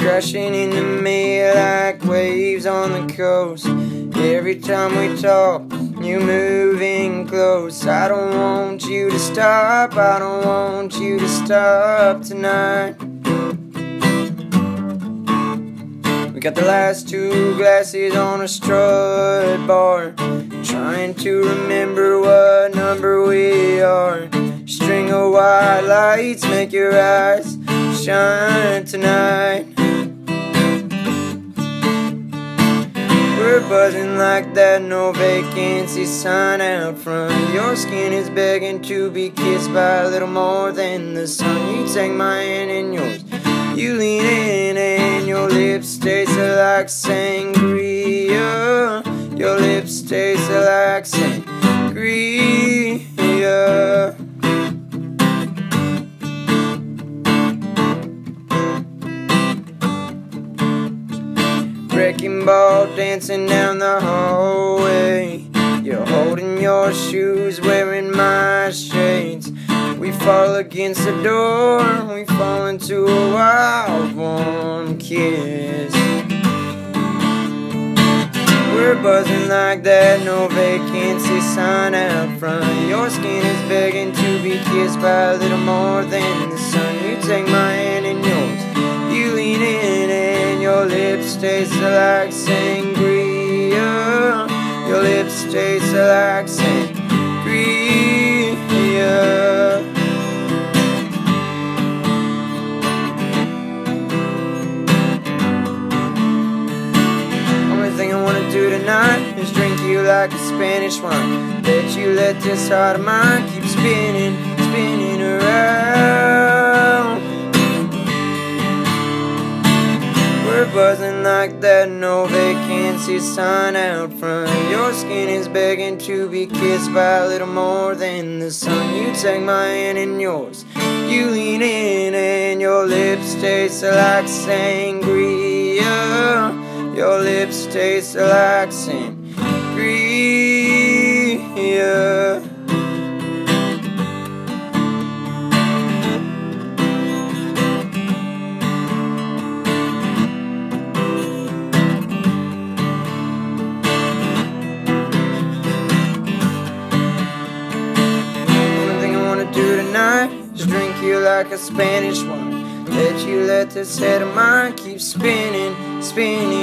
crashing into me like waves on the coast. Every time we talk, you moving close. I don't want you to stop, I don't want you to stop tonight. We got the last two glasses on a strut bar. Trying to remember what number we are. String of white lights make your eyes shine tonight. Buzzing like that no vacancy sign out front. Your skin is begging to be kissed by a little more than the sun. You take my hand in yours. You lean in and your lips taste like sangria. Your lips taste like sangria. Wrecking ball dancing down the hallway. You're holding your shoes, wearing my shades. We fall against the door, we fall into a wild, warm kiss. We're buzzing like that, no vacancy sign out front. Your skin is begging to be kissed by a little more than the sun. You take my hand in yours, you lean in, and your lips taste like sangria. Your lips taste like sangria. Only thing I wanna do tonight is drink you like a Spanish wine. Bet you let this heart of mine keep spinning, spinning around. We're buzzing like that no vacancy sign out front. Your skin is begging to be kissed by a little more than the sun. You take my hand in yours, you lean in, and your lips taste like sangria. Your lips taste like sangria. Tonight drink you like a Spanish wine. Let you let this head of mine keep spinning, spinning